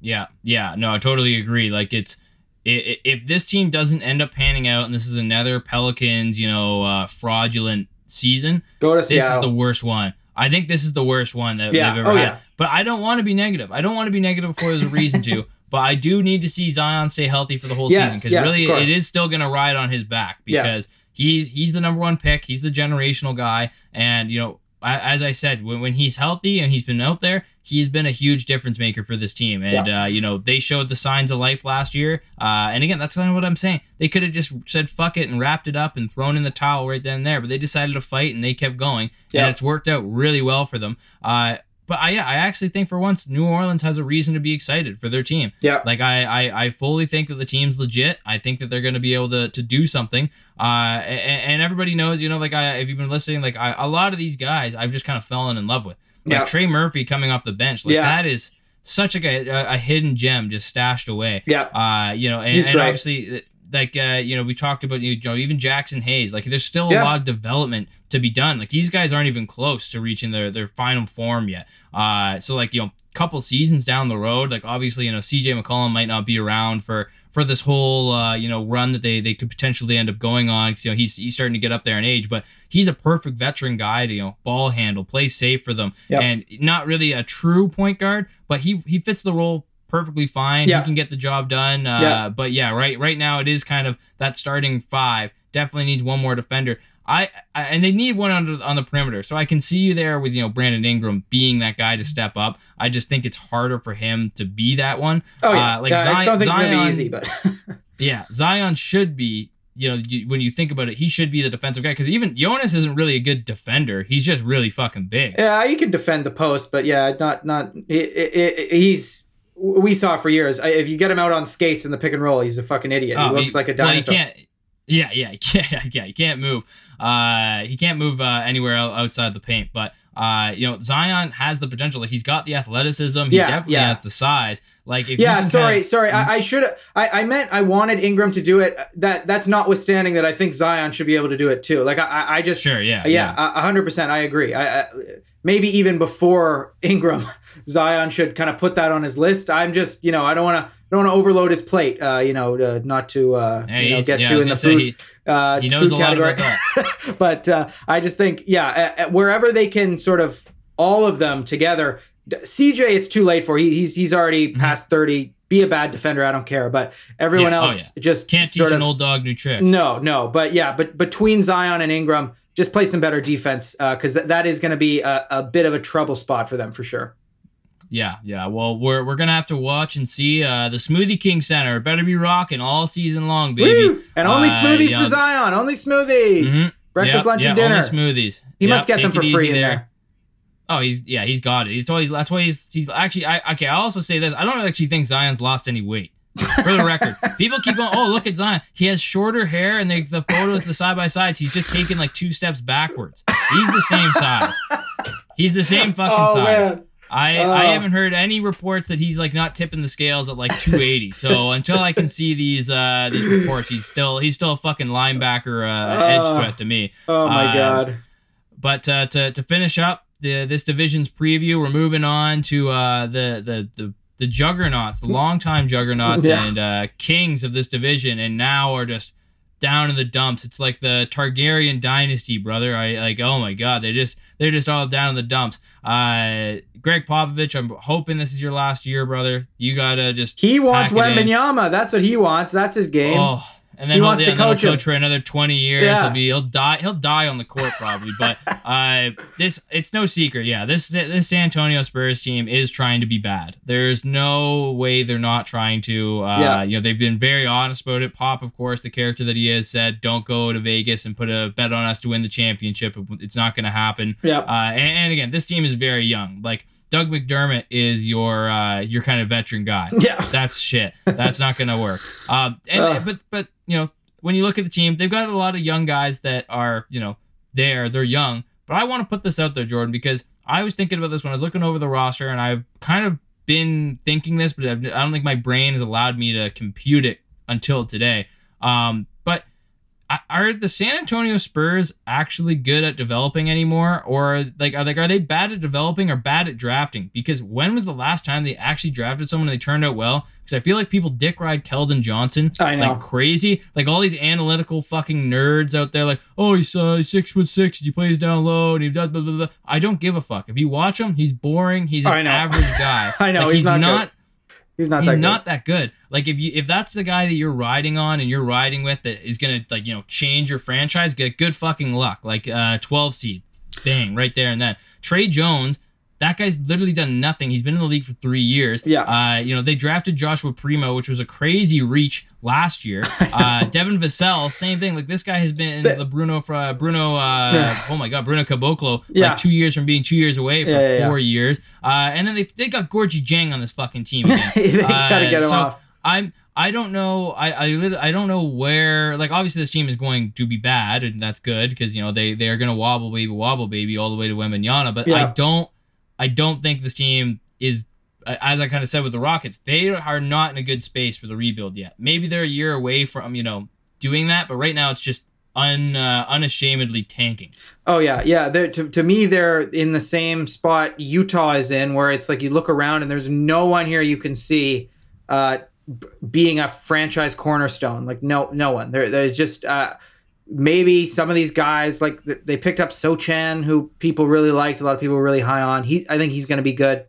Yeah, yeah, no, I totally agree. Like it's if this team doesn't end up panning out, and this is another Pelicans, you know, uh, fraudulent season, go to this Seattle. is the worst one. I think this is the worst one that Yeah. they've ever Oh, had. yeah. But I don't want to be negative. I don't want to be negative before there's a reason to. But I do need to see Zion stay healthy for the whole Yes, season because yes, really it is still going to ride on his back Yes. because he's he's the number one pick. He's the generational guy, and you know, as I said, when, when he's healthy and he's been out there, he's been a huge difference maker for this team. And uh, you know, they showed the signs of life last year. Uh, and again, that's kind of what I'm saying. They could have just said fuck it and wrapped it up and thrown in the towel right then and there, but they decided to fight and they kept going, Yeah. and it's worked out really well for them. Uh, but I, yeah, I actually think for once New Orleans has a reason to be excited for their team. Yeah. Like I, I, I fully think that the team's legit. I think that they're going to be able to, to do something. Uh, and, and everybody knows, you know, like I, if you've been listening, like I, a lot of these guys, I've just kind of fallen in love with. Like Yeah. Trey Murphy coming off the bench, like Yeah. that is such like a, a, a hidden gem just stashed away. Yeah. Uh, you know, and, and obviously, like uh, you know, we talked about you know even Jaxson Hayes. Like, there's still a Yeah. lot of development to be done. Like, these guys aren't even close to reaching their their final form yet. Uh, so like you know, couple seasons down the road, like obviously you know CJ McCollum might not be around for for this whole uh, you know run that they they could potentially end up going on. you know, he's he's starting to get up there in age, but he's a perfect veteran guy to you know ball handle, play safe for them, Yep. and not really a true point guard, but he he fits the role perfectly fine. Yeah. He can get the job done. Uh, Yeah. But yeah, right right now it is kind of that starting five. Definitely needs one more defender. I, I and they need one on the, on the perimeter. So I can see you there with you know Brandon Ingram being that guy to step up. I just think it's harder for him to be that one. Oh yeah. Uh, like Yeah, I Zion- don't think it's gonna be easy, but Yeah, Zion should be. You know, you, when you think about it, he should be the defensive guy because even Jonas isn't really a good defender. He's just really fucking big. yeah, he can defend the post, but yeah, not not. he's we saw for years. If you get him out on skates in the pick and roll, he's a fucking idiot. Oh, he looks like a dinosaur. Well, can't. Yeah, yeah, yeah, he can't move. Uh, he can't move uh, anywhere outside the paint. But uh, you know, Zion has the potential. Like he's got the athleticism. He Yeah, definitely yeah. has the size. Like if yeah, sorry, kinda- sorry. I, I should. I, I meant I wanted Ingram to do it. That that's notwithstanding that I think Zion should be able to do it too. Like I, I- just sure, yeah, yeah, hundred percent. I agree. I, I maybe even before Ingram, Zion should kind of put that on his list. I'm just you know I don't want to I don't want to overload his plate. Uh, you know, to, not to uh, Yeah, you know get yeah, too in the food. he- uh, he food category. but uh, I just think, yeah, uh, uh, wherever they can sort of all of them together. D- CJ, it's too late for. He, he's he's already past thirty. Be a bad defender. I don't care. But everyone Mm-hmm. Yeah, oh, else just Can't sort teach of an old dog new tricks. no, no. But yeah, but between Zion and Ingram, just play some better defense because th- that is going to be a, a bit of a trouble spot for them for sure. Yeah, yeah. Well, we're we're gonna have to watch and see. Uh, the Smoothie King Center better be rocking all season long, baby. Woo! And only Uh, smoothies yeah. for Zion. Only smoothies. Mhm. Breakfast, Yep, lunch, and dinner. Only smoothies. He Yep, must get them for free in there. Oh, he's yeah, he's got it. He's always that's why he's he's actually I okay. I also say this. I don't actually think Zion's lost any weight. For the record, people keep going. Oh, look at Zion. He has shorter hair, and they, the photos, the side by sides. He's just taking like two steps backwards. He's the same size. He's the same fucking Oh size. man. I, Oh. I haven't heard any reports that he's like not tipping the scales at like 280. so until I can see these uh these reports, he's still he's still a fucking linebacker uh, edge Oh. threat to me. Oh my Uh, god. But uh, to to finish up the this division's preview, we're moving on to uh the the the the juggernauts, the longtime juggernauts Yeah. and uh, kings of this division, and now are just down in the dumps. It's like the Targaryen dynasty, brother. I like. Oh my god, they just they're just all down in the dumps. Uh, Gregg Popovich, I'm hoping this is your last year, brother. You gotta just He wants it That's what he wants. That's his game. Oh, and then He he'll, wants to and then he'll coach coach for another twenty years. Yeah. He'll be he'll die he'll die on the court probably. but uh, this it's no secret. Yeah, this this San Antonio Spurs team is trying to be bad. There's no way they're not trying to. Uh, Yeah. You know they've been very honest about it. Pop, of course, the character that he is, said, "Don't go to Vegas and put a bet on us to win the championship. It's not going to happen." yeah. Uh, and, and again, this team is very young. Like Doug McDermott is your uh, your kind of veteran guy Yeah. that's shit. That's not gonna work. Um, and Ugh. but but you know when you look at the team, they've got a lot of young guys that are you know there. They're young, but I want to put this out there, Jordan, because I was thinking about this when I was looking over the roster, and I've kind of been thinking this, but I don't think my brain has allowed me to compute it until today. Um, are the San Antonio Spurs actually good at developing anymore, or like are like are they bad at developing or bad at drafting? Because when was the last time they actually drafted someone and they turned out well? Because I feel like people dick ride Keldon Johnson I know. like crazy, like all these analytical fucking nerds out there, like oh he's uh, six foot six, he plays down low, and he does blah blah blah. I don't give a fuck. If you watch him, he's boring. He's an average guy. I know, Like, he's not good. He's not he's that not that good. Like if you if that's the guy that you're riding on and you're riding with that is gonna like you know change your franchise, get good fucking luck. Like uh 12 seed, bang right there and then. Tre Jones, that guy's literally done nothing. He's been in the league for three years. Yeah. Uh, you know they drafted Joshua Primo, which was a crazy reach last year. Uh, Devin Vassell, same thing. Like this guy has been The- the Bruno for uh, Bruno. Uh, oh my God, Bruno Caboclo. Yeah. Like two years from being two years away for Yeah, yeah, four years. Uh, and then they they got Gorgui Dieng on this fucking team again. They gotta get him so off. I'm I don't know I I, I don't know where like obviously this team is going to be bad and that's good because you know they they are gonna wobble baby wobble baby all the way to Wembanyama but I don't I don't think this team is as I kind of said with the Rockets they are not in a good space for the rebuild yet maybe they're a year away from you know doing that but right now it's just un uh, unashamedly tanking Oh yeah, yeah. To to me, they're in the same spot Utah is in, where it's like you look around and there's no one here you can see uh, being a franchise cornerstone. Like no, no one. There, there's just uh, maybe some of these guys. Like they picked up Sochan, who people really liked. A lot of people were really high on. He, I think he's going to be good,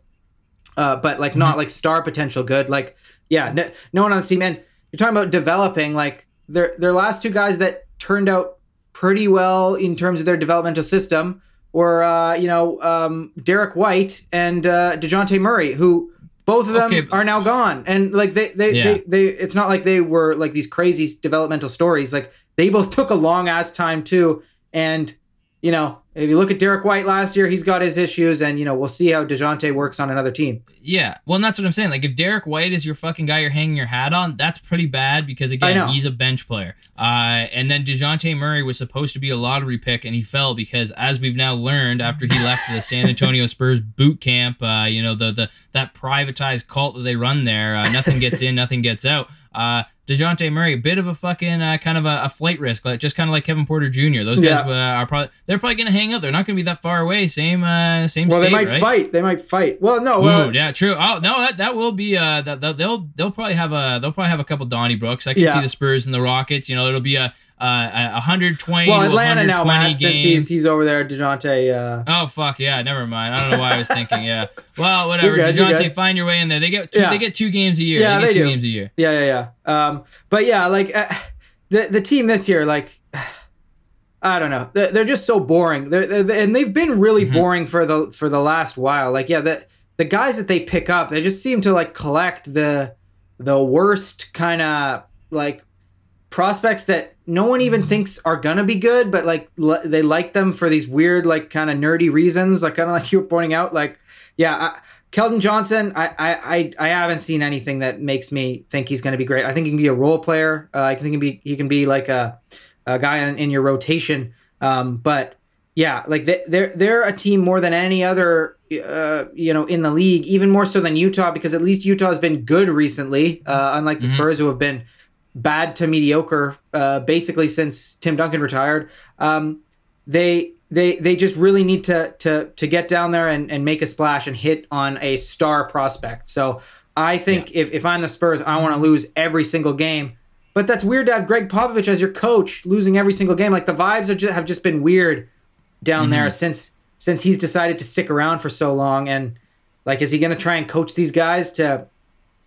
uh, but like not like star potential good. Like yeah, no, no one on the team. And you're talking about developing. Like their their last two guys that turned out pretty well in terms of their developmental system were uh, you know um, Derrick White and uh, Dejounte Murray, who both of them Okay, but- are now gone. And like they they, Yeah. they they it's not like they were like these crazy developmental stories. Like they both took a long ass time too. And you know if you look at Derrick White last year, he's got his issues, and you know we'll see how Dejounte works on another team. Yeah, well, and that's what I'm saying. Like, if Derrick White is your fucking guy you're hanging your hat on, that's pretty bad because again, he's a bench player. Uh, and then Dejounte Murray was supposed to be a lottery pick, and he fell because, as we've now learned, after he left the San Antonio Spurs boot camp, uh, you know the the that privatized cult that they run there, uh, nothing gets in, nothing gets out. Uh, Dejounte Murray, a bit of a fucking uh, kind of a, a flight risk, like just kind of like Kevin Porter Jr. Those guys Yeah. uh, are probably they're probably gonna hang out. They're not gonna be that far away. Same uh, same. Well, state, they might right? fight. They might fight. Well, no. Well, Ooh, yeah, true. Oh no, that, that will be uh that, that they'll they'll probably have a they'll probably have a couple donnybrooks. I can Yeah. see the Spurs and the Rockets. You know, it'll be a uh, a 120 well, Atlanta now, 120 Matt, since he's he's over there. Dejounte. Uh, Oh fuck yeah, never mind. I don't know why I was thinking. Yeah, well, whatever. Good, Dejounte, find your way in there. They get two, Yeah. they get two games a year. Yeah, they get they two do. games a year. Yeah, yeah, yeah. Um, but yeah, like uh, the the team this year, like I don't know, they're, they're just so boring. They're, they're- and they've been really Mhm. boring for the for the last while. Like yeah, the the guys that they pick up, they just seem to like collect the the worst kind of like prospects that no one even thinks are gonna be good, but like l- they like them for these weird like kind of nerdy reasons. Like kind of like you were pointing out, like yeah. I, Keldon Johnson, I, I I I haven't seen anything that makes me think he's going to be great. I think he can be a role player. Uh, I think he can be he can be like a, a guy in, in your rotation. Um, but yeah, like they, they're they're a team more than any other uh, you know in the league, even more so than Utah because at least Utah has been good recently, uh, unlike the Mhm. Spurs who have been bad to mediocre uh, basically since Tim Duncan retired. Um, they they they just really need to to to get down there and, and make a splash and hit on a star prospect. So I think if, if I'm the Spurs, I want to lose every single game. But that's weird to have Gregg Popovich as your coach losing every single game. Like the vibes just, have just been weird down there since since he's decided to stick around for so long. And like, is he going to try and coach these guys to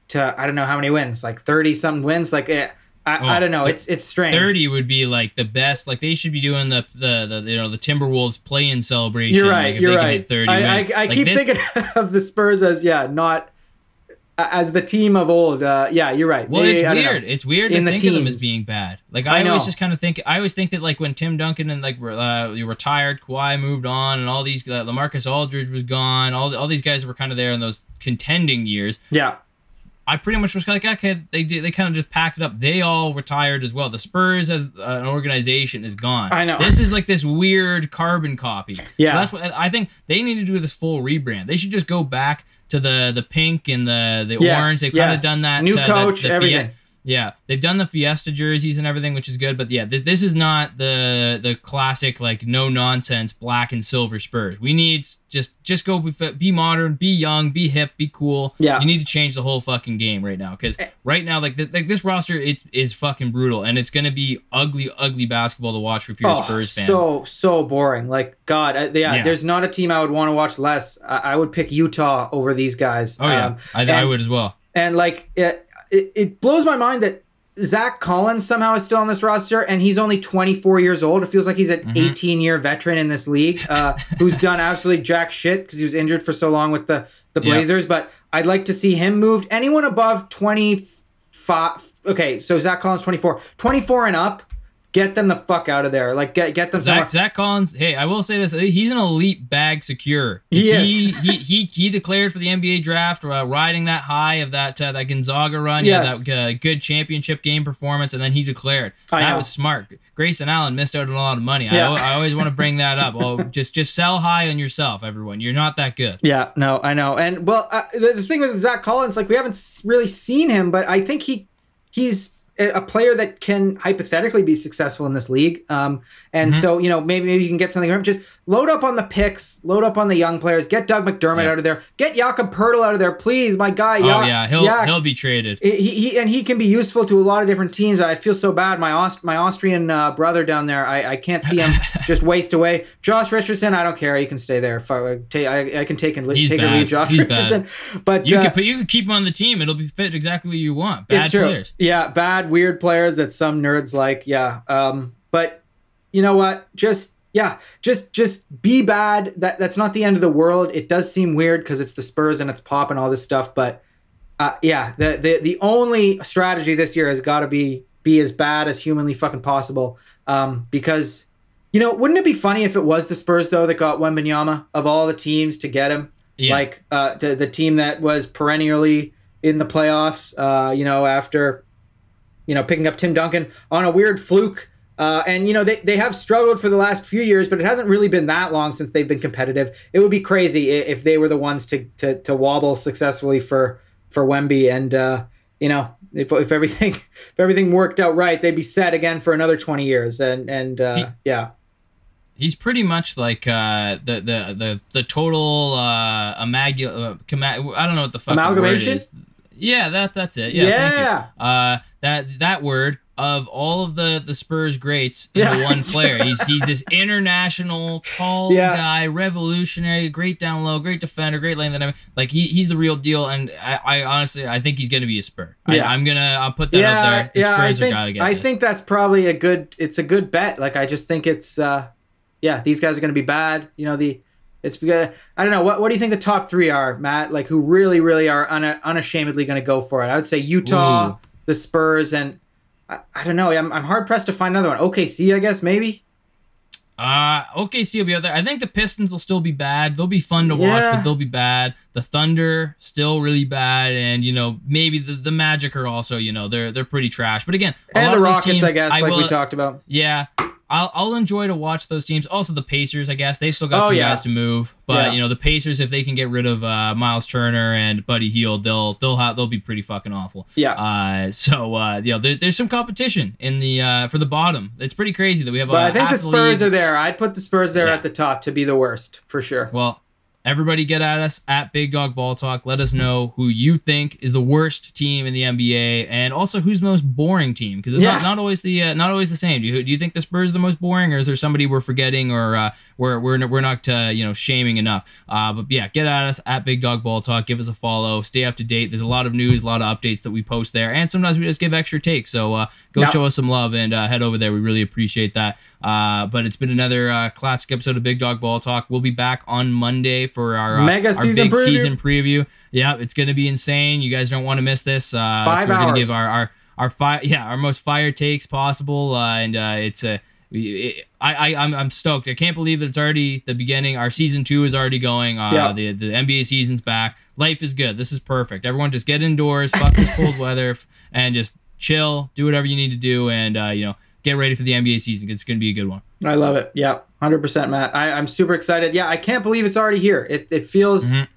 to I don't know how many wins, like thirty something wins? Like eh, I, I Oh, don't know. It's it's strange. 30 would be like the best. Like they should be doing the the, the you know the Timberwolves play-in celebration. You're right. if You're right. 30 I, I. I Like, keep this- thinking of the Spurs as yeah, not as the team of old. Uh, yeah, you're right. Well, it's I know. weird. It's weird In to the think of them as being bad. Like I I, always just kind of think. I always think that like when Tim Duncan and like uh, you retired, Kawhi moved on, and all these uh, LaMarcus Aldridge was gone. All all these guys were kind of there in those contending years. Yeah, I pretty much was like, okay, they did, they kind of just packed it up. They all retired as well. The Spurs as an organization is gone. I know. This is like this weird carbon copy. Yeah. So that's what I think they need to do this full rebrand. They should just go back to the the pink and the the Yes, orange. They've kind of done that. New uh, the- coach, the Fie- everything. Yeah, they've done the Fiesta jerseys and everything, which is good. But yeah, this, this is not the the classic like no nonsense black and silver Spurs. We need just just go be, be modern, be young, be hip, be cool. Yeah. you need to change the whole fucking game right now because right now like this, like this roster it's is fucking brutal and it's gonna be ugly ugly basketball to watch if you're a Spurs fan. Oh, So so boring. Like God, I, yeah, Yeah. There's not a team I would want to watch less. I, I would pick Utah over these guys. oh yeah, Um, I, I would as well. And like it, it, it blows my mind that Zach Collins somehow is still on this roster, and he's only 24 years old. It feels like he's an Mm-hmm. 18 year veteran in this league, uh, who's done absolutely jack shit because he was injured for so long with the the Yeah. Blazers. But I'd like to see him moved. Anyone above 25. Okay, so Zach Collins 24, 24 and up. Get them the fuck out of there. Like get get them somewhere. Zach, Zach Collins, hey, I will say this: he's an elite bag secure. He is. He he, he, he declared for the NBA draft, uh, riding that high of that uh, that Gonzaga run, Yes. yeah, that uh, good championship game performance, and then he declared. I that know. was smart. Grayson Allen missed out on a lot of money. Yeah. I, I always want to bring that up. Oh, just just sell high on yourself, everyone. You're not that good. Yeah, no, I know. And well, uh, the, the thing with Zach Collins, like we haven't really seen him, but I think he he's a player that can hypothetically be successful in this league. Um, and Mm-hmm. so you know maybe maybe you can get something from. Just load up on the picks, load up on the young players, get Doug McDermott Yeah. out of there, get Jakob Poeltl out of there, please, my guy. Oh Ja- yeah, he'll he'll be traded. he, he and he can be useful to a lot of different teams. I feel so bad. My Aust- my Austrian uh, brother down there, I, I can't see him just waste away. Josh Richardson, I don't care. He can stay there. Uh, I, I can take and He's take or leave Josh He's bad. Richardson. But You uh, can you can keep him on the team. It'll be fit exactly what you want. Bad it's true. players. Yeah, bad, weird players that some nerds like. Yeah. Um, but you know what? Just yeah, just just be bad. That that's not the end of the world. It does seem weird because it's the Spurs and it's pop and all this stuff. But uh, yeah, the the the only strategy this year has got to be be as bad as humanly fucking possible. Um, because you know, wouldn't it be funny if it was the Spurs though that got Wembanyama of all the teams to get him? Yeah. Like uh, the the team that was perennially in the playoffs. Uh, you know, after you know picking up Tim Duncan on a weird fluke. Uh, and you know they, they have struggled for the last few years, but it hasn't really been that long since they've been competitive. It would be crazy if they were the ones to to, to wobble successfully for for Wemby, and uh, you know if, if everything if everything worked out right, they'd be set again for another twenty years. And and uh, He- yeah, He's pretty much like uh, the the the the total uh, amagul. Uh, I don't know what the fuck Amalgamation? is. Yeah, that that's it. Yeah, thank Yeah. you. Uh, that that word of all of the the Spurs greats into Yeah. one player. He's he's this international tall Yeah. guy, revolutionary, great down low, great defender, great lane. That like he, he's the real deal. And I, I honestly I think he's gonna be a Spur. Yeah. I, I'm gonna I'll put that out yeah, there. The yeah. I think are gotta get I this. think that's probably a good. It's a good bet. Like I just think it's uh, yeah. These guys are going to be bad. You know the. It's because I don't know what. What do you think the top three are, Matt? Like who really, really are una, unashamedly going to go for it? I would say Utah, Ooh. the Spurs, and I, I don't know. I'm, I'm hard pressed to find another one. OKC, I guess maybe. Uh, OKC will be out there. I think the Pistons will still be bad. They'll be fun to watch, but they'll be bad. The Thunder still really bad, and you know maybe the, the Magic are also you know they're they're pretty trash. But again, a And lot the Rockets, teams, I guess, like will- we talked about. Yeah, I'll I'll enjoy to watch those teams. Also the Pacers, I guess they still got Oh, some yeah. guys to move, but Yeah. you know the Pacers if they can get rid of uh, Myles Turner and Buddy Hield, they'll they'll have they'll be pretty fucking awful. Yeah. Uh, so uh, you know there, there's some competition in the uh for the bottom. It's pretty crazy that we have. But I think the Spurs league- are there. I'd put the Spurs there Yeah. at the top to be the worst for sure. Well, everybody get at us at Big Dog Ball Talk. Let us know who you think is the worst team in the NBA, and also who's the most boring team because it's Yeah. not, not always the uh, not always the same. Do you do you think the Spurs are the most boring, or is there somebody we're forgetting, or uh, we're we're we're not uh, you know shaming enough? Uh, but yeah, get at us at Big Dog Ball Talk. Give us a follow. Stay up to date. There's a lot of news, a lot of updates that we post there, and sometimes we just give extra takes. So uh, go Yep. show us some love and uh, head over there. We really appreciate that. Uh, but it's been another uh, classic episode of Big Dog Ball Talk. We'll be back on Monday for our uh, Mega our season big preview. season preview. Yeah, it's gonna be insane. You guys don't want to miss this. Uh, Five we're gonna give our our our fi- yeah our most fire takes possible, uh, and uh, it's a I, I I'm, I'm stoked. I can't believe that it's already the beginning. Our season two is already going. Uh, Yeah. The the NBA season's back. Life is good. This is perfect. Everyone just get indoors, fuck this cold weather, and just chill. Do whatever you need to do, and uh, you know get ready for the NBA season. 'cause It's gonna be a good one. I love it. Yeah, hundred percent, Matt. I, I'm super excited. Yeah, I can't believe it's already here. It it feels Mhm.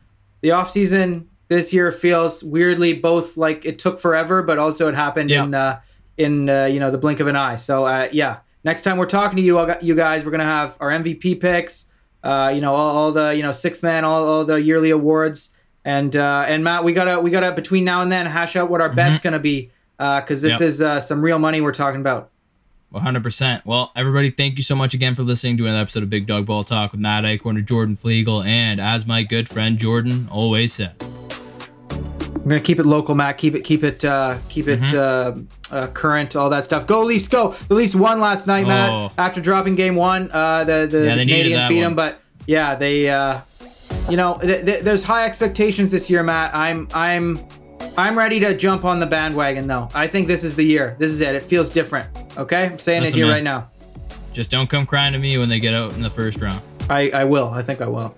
the off season this year feels weirdly both like it took forever, but also it happened Yeah. in uh, in uh, you know the blink of an eye. So uh, yeah, next time we're talking to you, you guys, we're gonna have our MVP picks. Uh, you know all, all the you know sixth man, all, all the yearly awards, and uh, and Matt, we gotta we gotta between now and then hash out what our bet's gonna be because this Yep. is uh, some real money we're talking about. 100%. Well, everybody, thank you so much again for listening to another episode of Big Dog Ball Talk with Matt Acorn and Jordan Flegel. And as my good friend Jordan always said, I'm gonna keep it local, Matt. Keep it, keep it, uh, keep it Mm-hmm. uh, uh, current. All that stuff. Go Leafs, go! The Leafs won last night, Oh. Matt. After dropping game one, uh, the the, Yeah, the Canadiens beat one. them, but yeah, they, uh, you know, th- th- there's high expectations this year, Matt. I'm, I'm, I'm ready to jump on the bandwagon, though. I think this is the year. This is it. It feels different. Okay, I'm saying Listen, it here man. right now. just don't come crying to me when they get out in the first round. I, I will. I think I will.